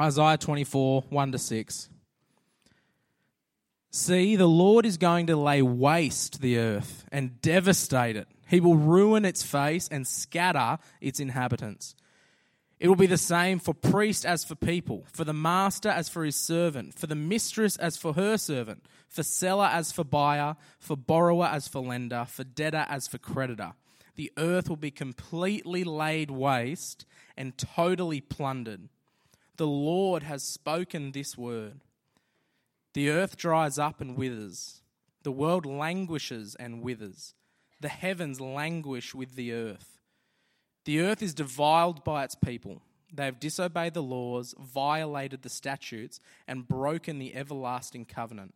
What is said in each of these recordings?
Isaiah 24, 1 to 6. See, the Lord is going to lay waste the earth and devastate it. He will ruin its face and scatter its inhabitants. It will be the same for priest as for people, for the master as for his servant, for the mistress as for her servant, for seller as for buyer, for borrower as for lender, for debtor as for creditor. The earth will be completely laid waste and totally plundered. The Lord has spoken this word. The earth dries up and withers. The world languishes and withers. The heavens languish with the earth. The earth is defiled by its people. They have disobeyed the laws, violated the statutes, and broken the everlasting covenant.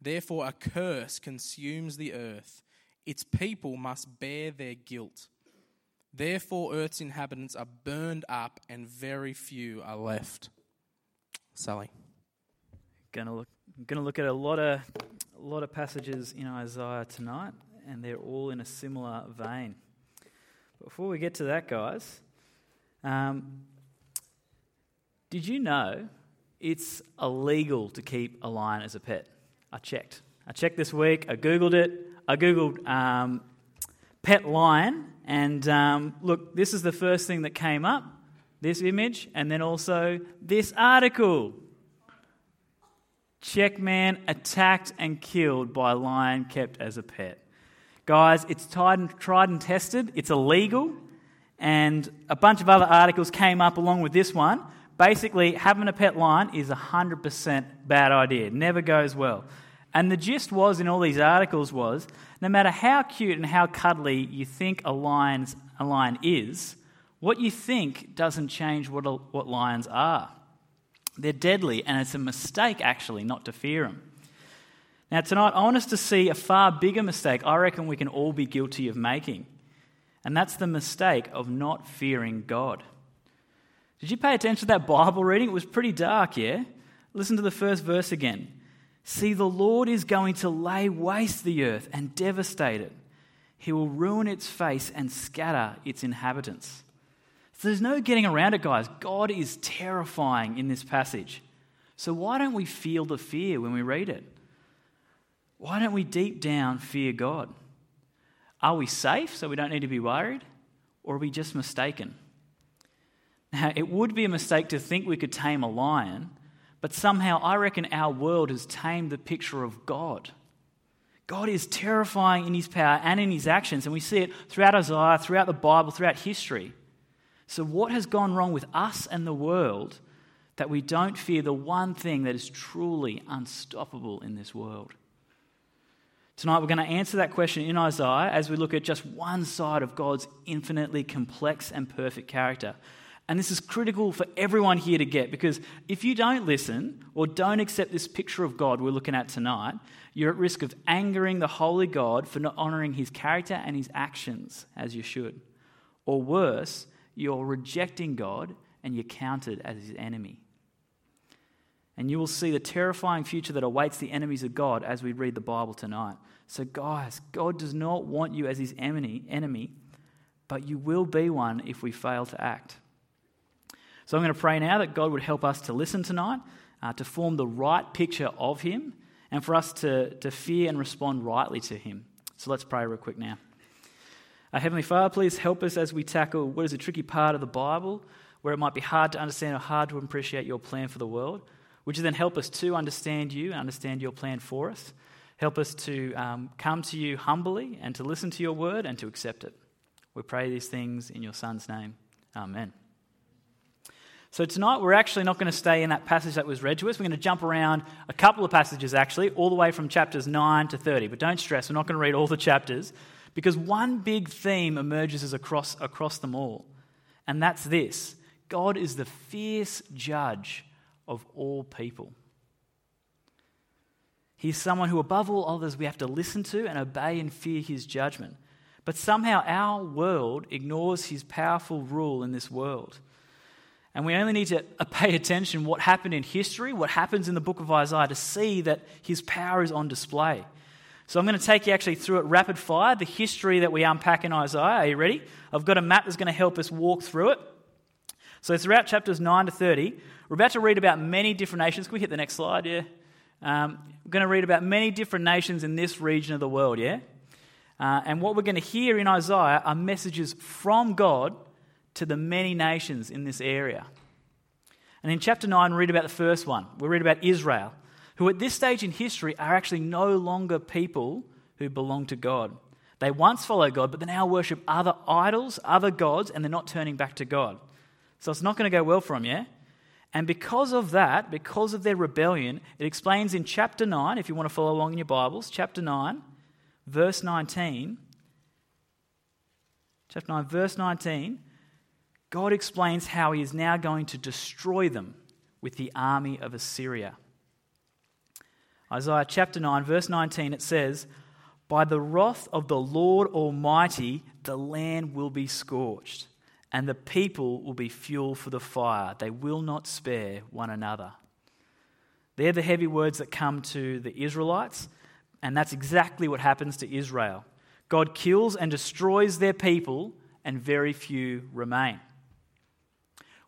Therefore, a curse consumes the earth. Its people must bear their guilt. Therefore, earth's inhabitants are burned up, and very few are left. Sally. Gonna look, gonna look at a lot of, a lot of passages in Isaiah tonight, and they're all in a similar vein. Before we get to that, guys, um, did you know it's illegal to keep a lion as a pet? I checked. I checked this week. I googled it. I googled um, pet lion, and um, look, this is the first thing that came up. This image, and then also this article. Czech man attacked and killed by lion kept as a pet. Guys, it's tried and, tried and tested, it's illegal, and a bunch of other articles came up along with this one. Basically, having a pet lion is a 100% bad idea. Never goes well. And the gist was in all these articles was no matter how cute and how cuddly you think a, lion's, a lion is, what you think doesn't change what, what lions are. They're deadly, and it's a mistake, actually, not to fear them. Now, tonight, I want us to see a far bigger mistake I reckon we can all be guilty of making, and that's the mistake of not fearing God. Did you pay attention to that Bible reading? It was pretty dark, yeah? Listen to the first verse again. See, the Lord is going to lay waste the earth and devastate it. He will ruin its face and scatter its inhabitants. So there's no getting around it, guys. God is terrifying in this passage. So why don't we feel the fear when we read it? Why don't we deep down fear God? Are we safe so we don't need to be worried? Or are we just mistaken? Now, it would be a mistake to think we could tame a lion, but somehow I reckon our world has tamed the picture of God. God is terrifying in his power and in his actions, and we see it throughout Isaiah, throughout the Bible, throughout history. So, what has gone wrong with us and the world that we don't fear the one thing that is truly unstoppable in this world? Tonight, we're going to answer that question in Isaiah as we look at just one side of God's infinitely complex and perfect character. And this is critical for everyone here to get because if you don't listen or don't accept this picture of God we're looking at tonight, you're at risk of angering the holy God for not honoring his character and his actions as you should. Or worse, you're rejecting God and you're counted as his enemy. And you will see the terrifying future that awaits the enemies of God as we read the Bible tonight. So, guys, God does not want you as his enemy, enemy, but you will be one if we fail to act. So, I'm going to pray now that God would help us to listen tonight, uh, to form the right picture of him, and for us to, to fear and respond rightly to him. So, let's pray real quick now. Heavenly Father, please help us as we tackle what is a tricky part of the Bible, where it might be hard to understand or hard to appreciate your plan for the world. Would you then help us to understand you and understand your plan for us? Help us to um, come to you humbly and to listen to your word and to accept it. We pray these things in your Son's name. Amen. So, tonight we're actually not going to stay in that passage that was read to us. We're going to jump around a couple of passages, actually, all the way from chapters 9 to 30. But don't stress, we're not going to read all the chapters because one big theme emerges across, across them all. And that's this God is the fierce judge of all people. He's someone who, above all others, we have to listen to and obey and fear his judgment. But somehow our world ignores his powerful rule in this world. And we only need to pay attention what happened in history, what happens in the book of Isaiah to see that his power is on display. So I'm going to take you actually through it rapid fire, the history that we unpack in Isaiah. Are you ready? I've got a map that's going to help us walk through it. So, throughout chapters 9 to 30, we're about to read about many different nations. Can we hit the next slide? Yeah. Um, we're going to read about many different nations in this region of the world, yeah? Uh, and what we're going to hear in Isaiah are messages from God to the many nations in this area. And in chapter 9, we read about the first one. We read about Israel, who at this stage in history are actually no longer people who belong to God. They once followed God, but they now worship other idols, other gods, and they're not turning back to God. So it's not going to go well for them, yeah? And because of that, because of their rebellion, it explains in chapter 9, if you want to follow along in your Bibles, chapter 9, verse 19. Chapter 9, verse 19, God explains how he is now going to destroy them with the army of Assyria. Isaiah chapter 9, verse 19, it says, By the wrath of the Lord Almighty, the land will be scorched and the people will be fuel for the fire. They will not spare one another. They're the heavy words that come to the Israelites, and that's exactly what happens to Israel. God kills and destroys their people, and very few remain.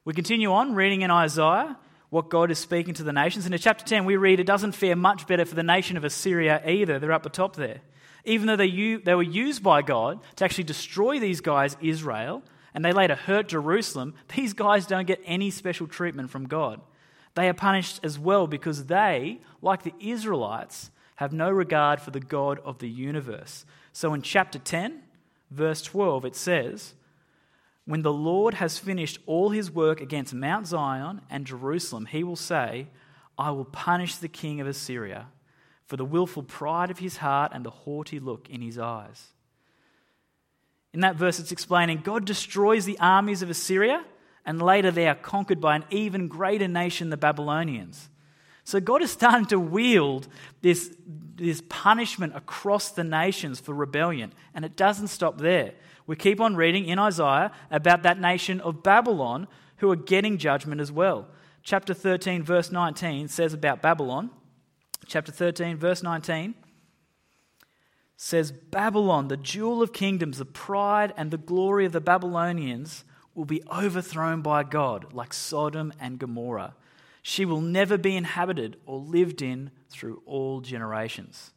We continue on reading in Isaiah what God is speaking to the nations. And in chapter 10, we read it doesn't fare much better for the nation of Assyria either. They're up the top there. Even though they, they were used by God to actually destroy these guys, Israel, and they later hurt Jerusalem, these guys don't get any special treatment from God. They are punished as well because they, like the Israelites, have no regard for the God of the universe. So in chapter 10, verse 12, it says, When the Lord has finished all his work against Mount Zion and Jerusalem, he will say, I will punish the king of Assyria for the willful pride of his heart and the haughty look in his eyes. In that verse, it's explaining God destroys the armies of Assyria, and later they are conquered by an even greater nation, the Babylonians. So God is starting to wield this, this punishment across the nations for rebellion, and it doesn't stop there. We keep on reading in Isaiah about that nation of Babylon who are getting judgment as well. Chapter 13, verse 19 says about Babylon. Chapter 13, verse 19 says Babylon, the jewel of kingdoms, the pride and the glory of the Babylonians, will be overthrown by God, like Sodom and Gomorrah. She will never be inhabited or lived in through all generations.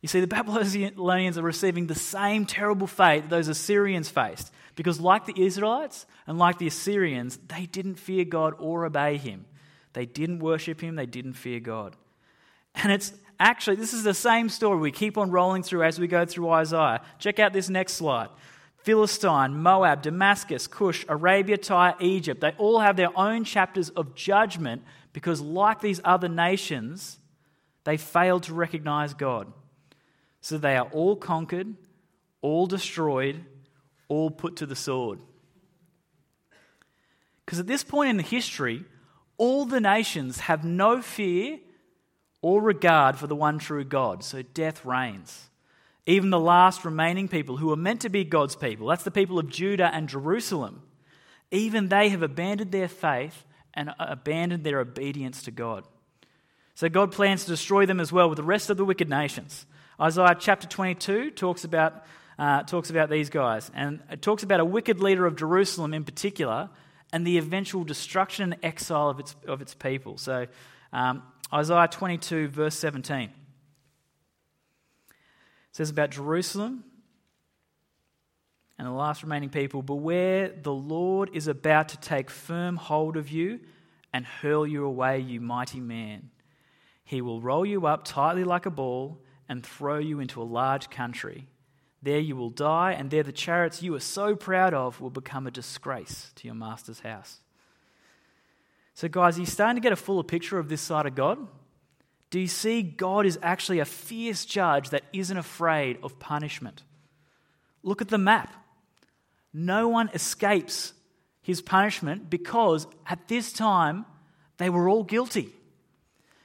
You see, the Babylonians are receiving the same terrible fate those Assyrians faced, because, like the Israelites and like the Assyrians, they didn't fear God or obey Him. They didn't worship Him, they didn't fear God. And it's Actually, this is the same story we keep on rolling through as we go through Isaiah. Check out this next slide. Philistine, Moab, Damascus, Cush, Arabia, Tyre, Egypt, they all have their own chapters of judgment because, like these other nations, they failed to recognize God. So they are all conquered, all destroyed, all put to the sword. Because at this point in the history, all the nations have no fear or regard for the one true God. So death reigns. Even the last remaining people who were meant to be God's people, that's the people of Judah and Jerusalem, even they have abandoned their faith and abandoned their obedience to God. So God plans to destroy them as well with the rest of the wicked nations. Isaiah chapter 22 talks about, uh, talks about these guys, and it talks about a wicked leader of Jerusalem in particular and the eventual destruction and exile of its, of its people. So um, Isaiah 22, verse 17. It says about Jerusalem and the last remaining people Beware, the Lord is about to take firm hold of you and hurl you away, you mighty man. He will roll you up tightly like a ball and throw you into a large country. There you will die, and there the chariots you are so proud of will become a disgrace to your master's house. So, guys, are you starting to get a fuller picture of this side of God? Do you see God is actually a fierce judge that isn't afraid of punishment? Look at the map. No one escapes his punishment because at this time they were all guilty.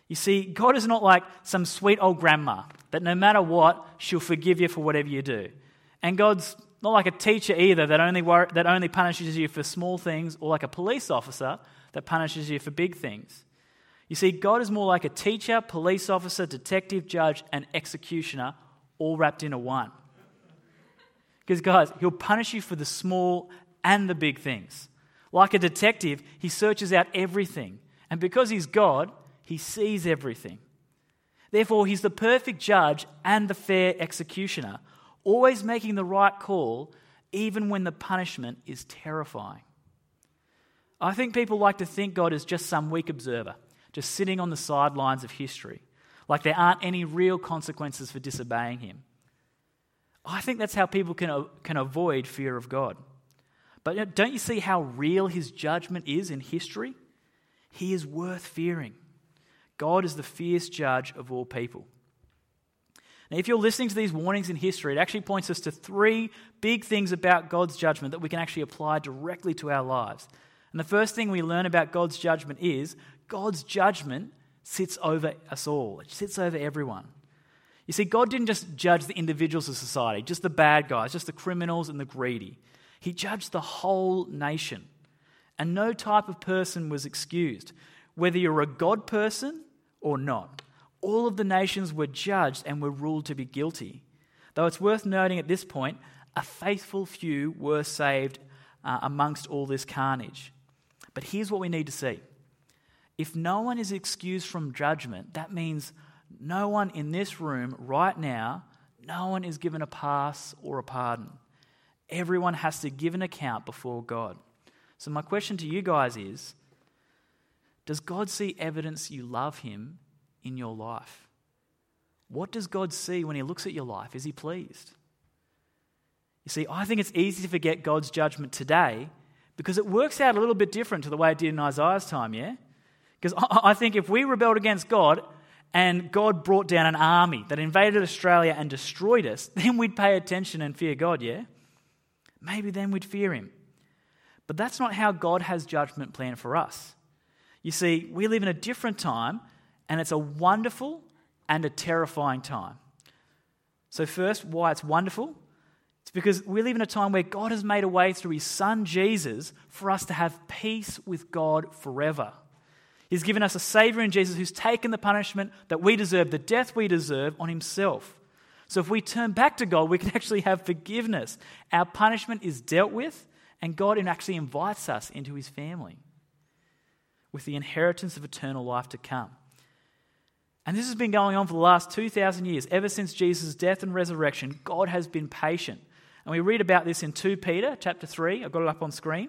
You see, God is not like some sweet old grandma that no matter what, she'll forgive you for whatever you do. And God's not like a teacher either that only, wor- that only punishes you for small things or like a police officer that punishes you for big things. You see, God is more like a teacher, police officer, detective, judge, and executioner, all wrapped into one. Because, guys, He'll punish you for the small and the big things. Like a detective, he searches out everything. And because he's God, he sees everything. Therefore, he's the perfect judge and the fair executioner, always making the right call, even when the punishment is terrifying. I think people like to think God is just some weak observer, just sitting on the sidelines of history, like there aren't any real consequences for disobeying him. I think that's how people can, can avoid fear of God. But don't you see how real his judgment is in history? He is worth fearing. God is the fierce judge of all people. Now, if you're listening to these warnings in history, it actually points us to three big things about God's judgment that we can actually apply directly to our lives. And the first thing we learn about God's judgment is God's judgment sits over us all, it sits over everyone. You see, God didn't just judge the individuals of society, just the bad guys, just the criminals and the greedy. He judged the whole nation. And no type of person was excused, whether you're a God person or not. All of the nations were judged and were ruled to be guilty. Though it's worth noting at this point, a faithful few were saved uh, amongst all this carnage. But here's what we need to see if no one is excused from judgment, that means no one in this room right now, no one is given a pass or a pardon. Everyone has to give an account before God. So, my question to you guys is Does God see evidence you love Him in your life? What does God see when He looks at your life? Is He pleased? You see, I think it's easy to forget God's judgment today because it works out a little bit different to the way it did in Isaiah's time, yeah? Because I think if we rebelled against God and God brought down an army that invaded Australia and destroyed us, then we'd pay attention and fear God, yeah? Maybe then we'd fear Him. But that's not how God has judgment planned for us. You see, we live in a different time, and it's a wonderful and a terrifying time. So, first, why it's wonderful? It's because we live in a time where God has made a way through His Son Jesus for us to have peace with God forever. He's given us a Savior in Jesus who's taken the punishment that we deserve, the death we deserve, on Himself. So if we turn back to God, we can actually have forgiveness. Our punishment is dealt with, and God actually invites us into His family with the inheritance of eternal life to come. And this has been going on for the last 2,000 years. Ever since Jesus' death and resurrection, God has been patient. And we read about this in 2 Peter chapter 3. I've got it up on screen.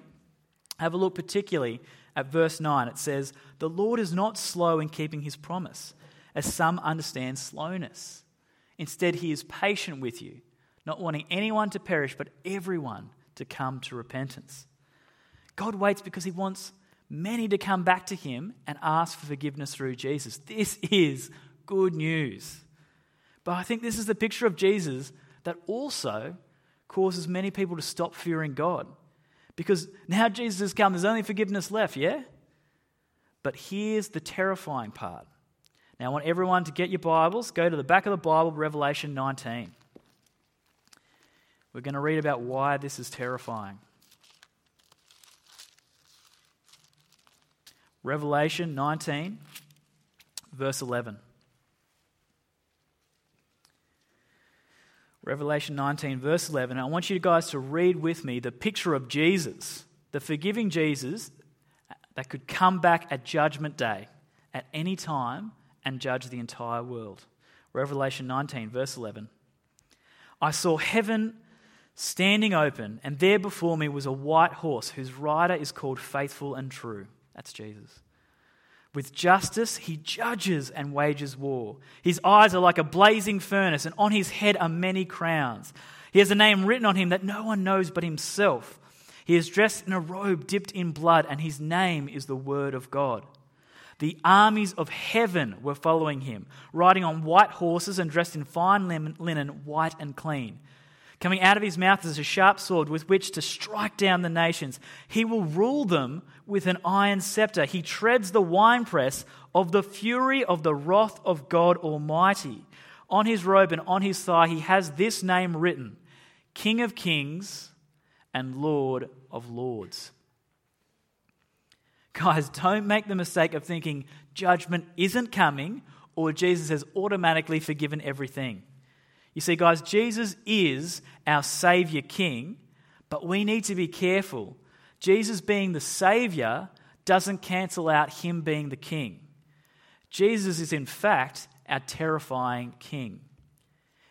Have a look particularly at verse 9, it says, The Lord is not slow in keeping his promise, as some understand slowness. Instead, he is patient with you, not wanting anyone to perish, but everyone to come to repentance. God waits because he wants many to come back to him and ask for forgiveness through Jesus. This is good news. But I think this is the picture of Jesus that also causes many people to stop fearing God. Because now Jesus has come, there's only forgiveness left, yeah? But here's the terrifying part. Now, I want everyone to get your Bibles, go to the back of the Bible, Revelation 19. We're going to read about why this is terrifying. Revelation 19, verse 11. Revelation 19, verse 11. I want you guys to read with me the picture of Jesus, the forgiving Jesus that could come back at Judgment Day at any time and judge the entire world. Revelation 19, verse 11. I saw heaven standing open, and there before me was a white horse whose rider is called Faithful and True. That's Jesus. With justice, he judges and wages war. His eyes are like a blazing furnace, and on his head are many crowns. He has a name written on him that no one knows but himself. He is dressed in a robe dipped in blood, and his name is the Word of God. The armies of heaven were following him, riding on white horses and dressed in fine linen, white and clean. Coming out of his mouth is a sharp sword with which to strike down the nations. He will rule them with an iron scepter. He treads the winepress of the fury of the wrath of God Almighty. On his robe and on his thigh, he has this name written King of Kings and Lord of Lords. Guys, don't make the mistake of thinking judgment isn't coming or Jesus has automatically forgiven everything. You see, guys, Jesus is our Savior King, but we need to be careful. Jesus being the Savior doesn't cancel out Him being the King. Jesus is, in fact, our terrifying King.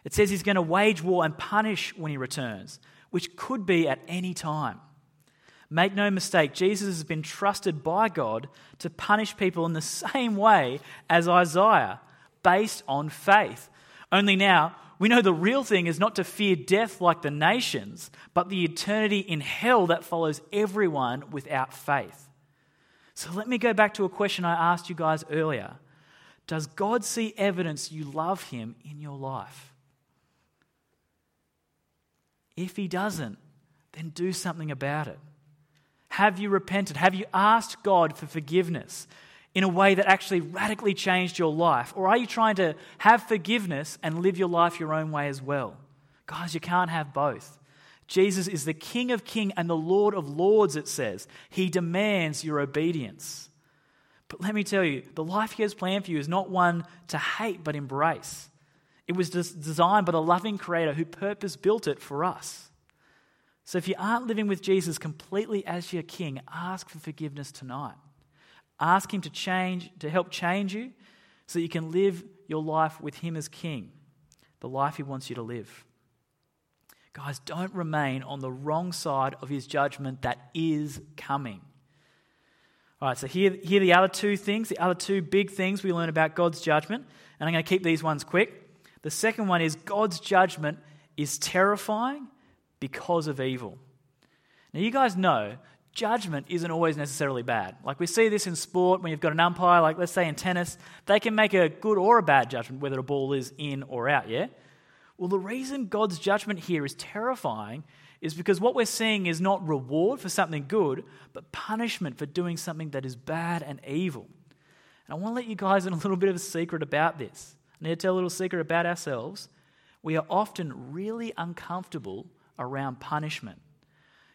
It says He's going to wage war and punish when He returns, which could be at any time. Make no mistake, Jesus has been trusted by God to punish people in the same way as Isaiah, based on faith. Only now, we know the real thing is not to fear death like the nations, but the eternity in hell that follows everyone without faith. So let me go back to a question I asked you guys earlier. Does God see evidence you love Him in your life? If He doesn't, then do something about it. Have you repented? Have you asked God for forgiveness in a way that actually radically changed your life? Or are you trying to have forgiveness and live your life your own way as well? Guys, you can't have both. Jesus is the King of Kings and the Lord of Lords, it says. He demands your obedience. But let me tell you, the life He has planned for you is not one to hate but embrace. It was designed by the loving Creator who purpose built it for us. So if you aren't living with Jesus completely as your king, ask for forgiveness tonight. Ask him to change, to help change you so that you can live your life with him as king, the life he wants you to live. Guys, don't remain on the wrong side of his judgment that is coming. All right, so here, here are the other two things, the other two big things we learn about God's judgment, and I'm going to keep these ones quick. The second one is God's judgment is terrifying because of evil. Now, you guys know judgment isn't always necessarily bad. Like we see this in sport when you've got an umpire, like let's say in tennis, they can make a good or a bad judgment whether a ball is in or out, yeah? Well, the reason God's judgment here is terrifying is because what we're seeing is not reward for something good, but punishment for doing something that is bad and evil. And I want to let you guys in a little bit of a secret about this. I need to tell a little secret about ourselves. We are often really uncomfortable around punishment.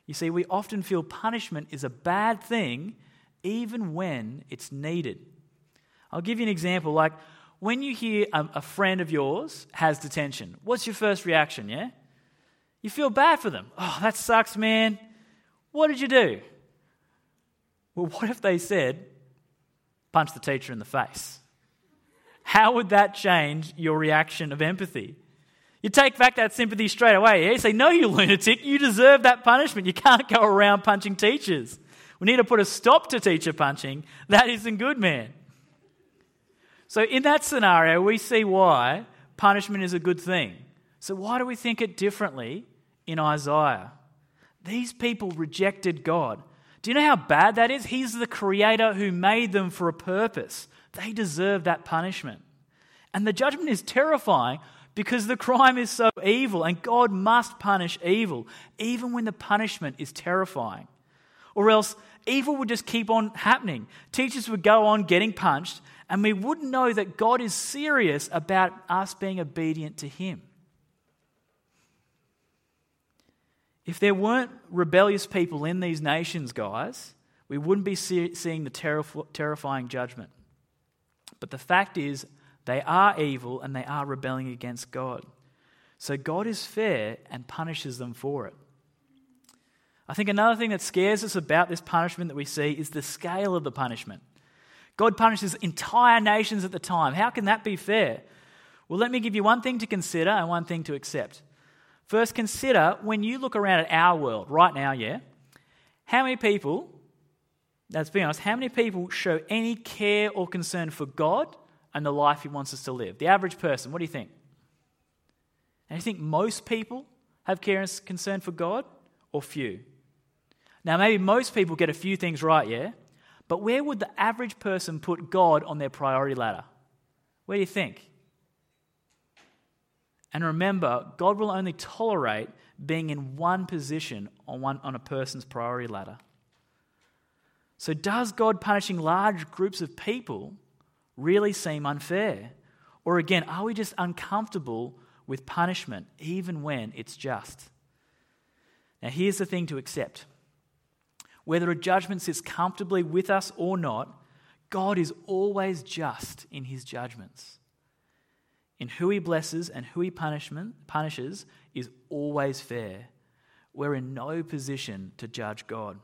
You see, we often feel punishment is a bad thing even when it's needed. I'll give you an example. Like when you hear a, a, friend of yours has detention, what's your first reaction, yeah? You feel bad for them. Oh, that sucks, man. What did you do? Well, what if they said, punch the teacher in the face? How would that change your reaction of empathy? You take back that sympathy straight away. Yeah? You say, No, you lunatic, you deserve that punishment. You can't go around punching teachers. We need to put a stop to teacher punching. That isn't good, man. So, in that scenario, we see why punishment is a good thing. So, why do we think it differently in Isaiah? These people rejected God. Do you know how bad that is? He's the creator who made them for a purpose. They deserve that punishment. And the judgment is terrifying because the crime is so evil and God must punish evil, even when the punishment is terrifying. Or else evil would just keep on happening. Teachers would go on getting punched, and we wouldn't know that God is serious about us being obedient to Him. If there weren't rebellious people in these nations, guys, we wouldn't be seeing the terrifying judgment. But the fact is, they are evil and they are rebelling against God. So God is fair and punishes them for it. I think another thing that scares us about this punishment that we see is the scale of the punishment. God punishes entire nations at the time. How can that be fair? Well, let me give you one thing to consider and one thing to accept. First, consider when you look around at our world right now, yeah, how many people, let's be honest, how many people show any care or concern for God and the life He wants us to live. The average person, what do you think? And you think most people have care and concern for God or few? Now, maybe most people get a few things right, yeah? But where would the average person put God on their priority ladder? Where do you think? And remember, God will only tolerate being in one position on, one, on a person's priority ladder. So, does God punishing large groups of people really seem unfair? Or again, are we just uncomfortable with punishment even when it's just? Now, here's the thing to accept whether a judgment sits comfortably with us or not, God is always just in his judgments. In who he blesses and who he punishment, punishes is always fair. We're in no position to judge God.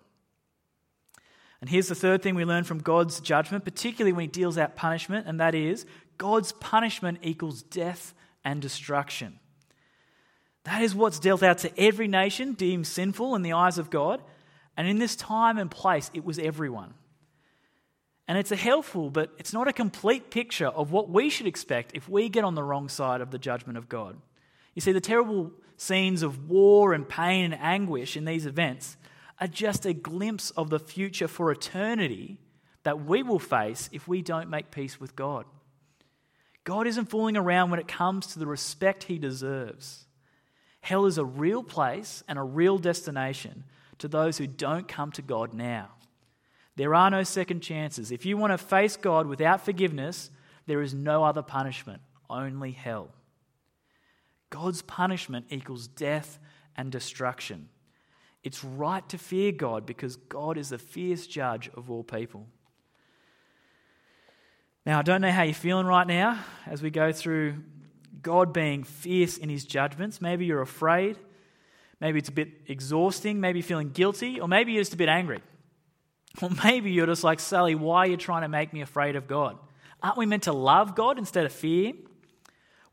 And here's the third thing we learn from God's judgment, particularly when He deals out punishment, and that is God's punishment equals death and destruction. That is what's dealt out to every nation deemed sinful in the eyes of God. And in this time and place, it was everyone. And it's a helpful, but it's not a complete picture of what we should expect if we get on the wrong side of the judgment of God. You see, the terrible scenes of war and pain and anguish in these events are just a glimpse of the future for eternity that we will face if we don't make peace with God. God isn't fooling around when it comes to the respect he deserves. Hell is a real place and a real destination to those who don't come to God now. There are no second chances. If you want to face God without forgiveness, there is no other punishment, only hell. God's punishment equals death and destruction. It's right to fear God because God is the fierce judge of all people. Now, I don't know how you're feeling right now as we go through God being fierce in his judgments. Maybe you're afraid. Maybe it's a bit exhausting. Maybe you're feeling guilty. Or maybe you're just a bit angry. Or maybe you're just like, Sally, why are you trying to make me afraid of God? Aren't we meant to love God instead of fear Him?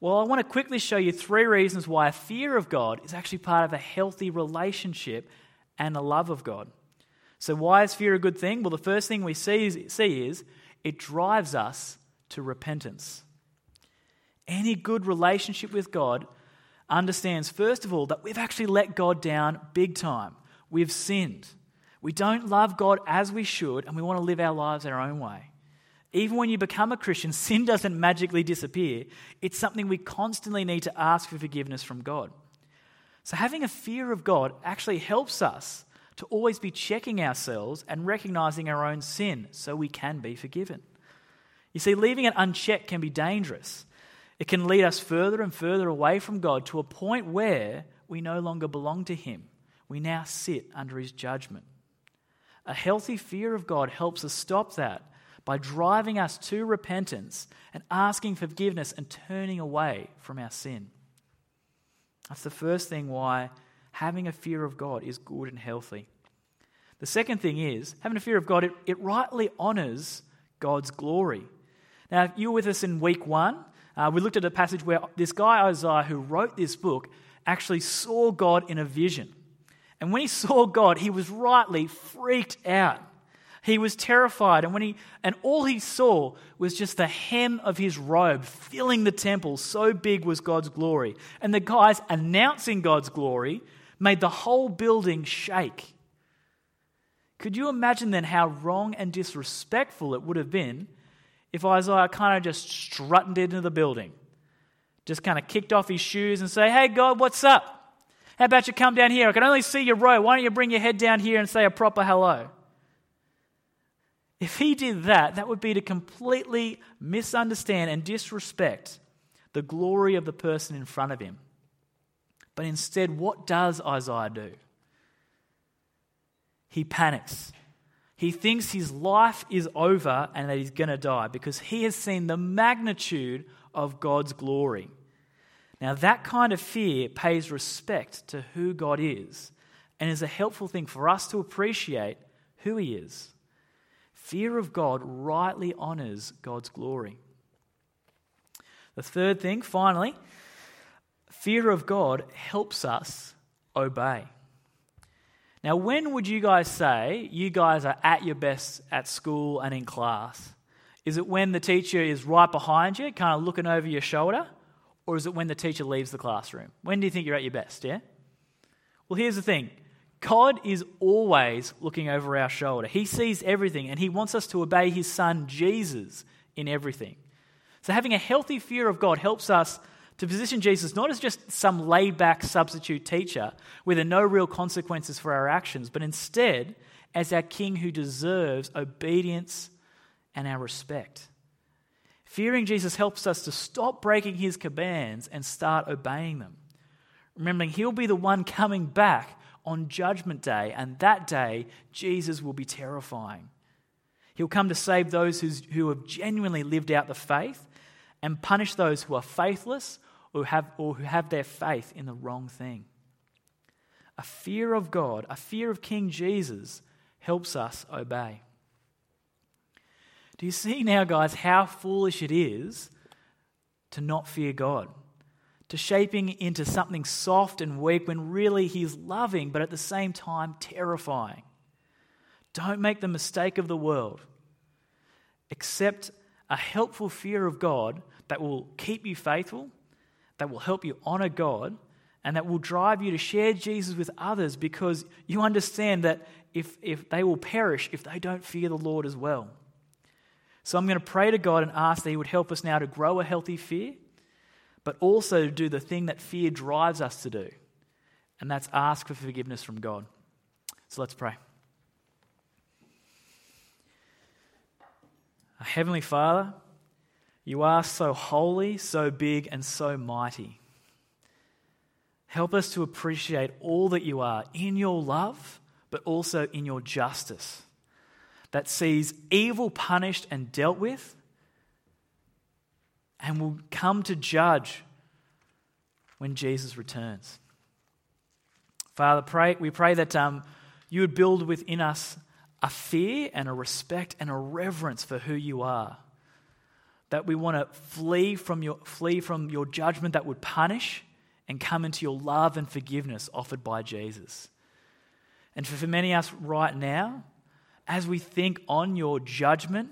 Well, I want to quickly show you three reasons why a fear of God is actually part of a healthy relationship and a love of God. So, why is fear a good thing? Well, the first thing we see is, see is it drives us to repentance. Any good relationship with God understands, first of all, that we've actually let God down big time. We've sinned. We don't love God as we should, and we want to live our lives our own way. Even when you become a Christian, sin doesn't magically disappear. It's something we constantly need to ask for forgiveness from God. So, having a fear of God actually helps us to always be checking ourselves and recognizing our own sin so we can be forgiven. You see, leaving it unchecked can be dangerous. It can lead us further and further away from God to a point where we no longer belong to Him. We now sit under His judgment. A healthy fear of God helps us stop that by driving us to repentance and asking forgiveness and turning away from our sin. That's the first thing why having a fear of God is good and healthy. The second thing is, having a fear of God, it, it rightly honors God's glory. Now, if you were with us in week one, uh, we looked at a passage where this guy, Isaiah, who wrote this book, actually saw God in a vision. And when he saw God, he was rightly freaked out. He was terrified, and when he and all he saw was just the hem of his robe filling the temple. So big was God's glory. And the guys announcing God's glory made the whole building shake. Could you imagine then how wrong and disrespectful it would have been if Isaiah kind of just strutted into the building, just kind of kicked off his shoes and say, "Hey God, what's up? How about you come down here? I can only see your robe. Why don't you bring your head down here and say a proper hello?" If he did that, that would be to completely misunderstand and disrespect the glory of the person in front of him. But instead, what does Isaiah do? He panics. He thinks his life is over and that he's going to die because he has seen the magnitude of God's glory. Now, that kind of fear pays respect to who God is and is a helpful thing for us to appreciate who he is. Fear of God rightly honors God's glory. The third thing, finally, fear of God helps us obey. Now, when would you guys say you guys are at your best at school and in class? Is it when the teacher is right behind you, kind of looking over your shoulder? Or is it when the teacher leaves the classroom? When do you think you're at your best, yeah? Well, here's the thing God is always looking over our shoulder. He sees everything and He wants us to obey His Son, Jesus, in everything. So, having a healthy fear of God helps us to position Jesus not as just some laid back substitute teacher with no real consequences for our actions, but instead as our King who deserves obedience and our respect. Fearing Jesus helps us to stop breaking His commands and start obeying them. Remembering He'll be the one coming back on Judgment Day, and that day, Jesus will be terrifying. He'll come to save those who have genuinely lived out the faith and punish those who are faithless or, have, or who have their faith in the wrong thing. A fear of God, a fear of King Jesus, helps us obey. Do you see now, guys, how foolish it is to not fear God? To shaping into something soft and weak when really He's loving, but at the same time terrifying. Don't make the mistake of the world. Accept a helpful fear of God that will keep you faithful, that will help you honor God, and that will drive you to share Jesus with others because you understand that if, if they will perish if they don't fear the Lord as well. So I'm going to pray to God and ask that He would help us now to grow a healthy fear, but also do the thing that fear drives us to do, and that's ask for forgiveness from God. So let's pray. Heavenly Father, you are so holy, so big, and so mighty. Help us to appreciate all that you are in your love, but also in your justice that sees evil punished and dealt with and will come to judge when Jesus returns. Father, pray, we pray that um, you would build within us a fear and a respect and a reverence for who you are. That we want to flee from your, flee from your judgment that would punish and come into your love and forgiveness offered by Jesus. And for, for many of us right now, as we think on your judgment,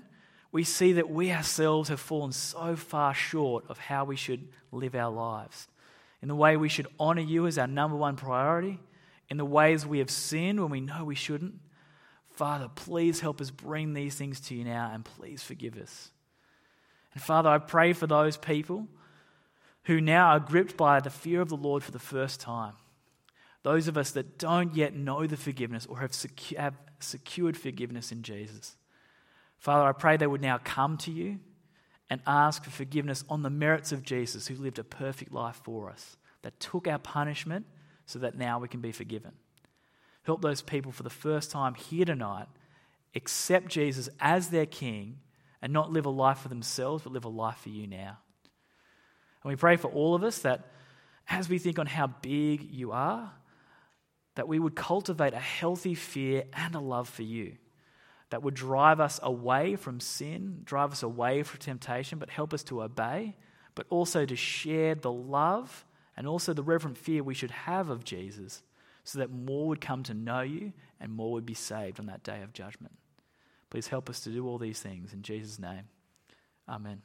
we see that we ourselves have fallen so far short of how we should live our lives. In the way we should honor you as our number one priority, in the ways we have sinned when we know we shouldn't. Father, please help us bring these things to you now and please forgive us. And Father, I pray for those people who now are gripped by the fear of the Lord for the first time. Those of us that don't yet know the forgiveness or have, secu- have secured forgiveness in Jesus. Father, I pray they would now come to you and ask for forgiveness on the merits of Jesus, who lived a perfect life for us, that took our punishment so that now we can be forgiven. Help those people for the first time here tonight accept Jesus as their King and not live a life for themselves, but live a life for you now. And we pray for all of us that as we think on how big you are, that we would cultivate a healthy fear and a love for you that would drive us away from sin, drive us away from temptation, but help us to obey, but also to share the love and also the reverent fear we should have of Jesus so that more would come to know you and more would be saved on that day of judgment. Please help us to do all these things in Jesus' name. Amen.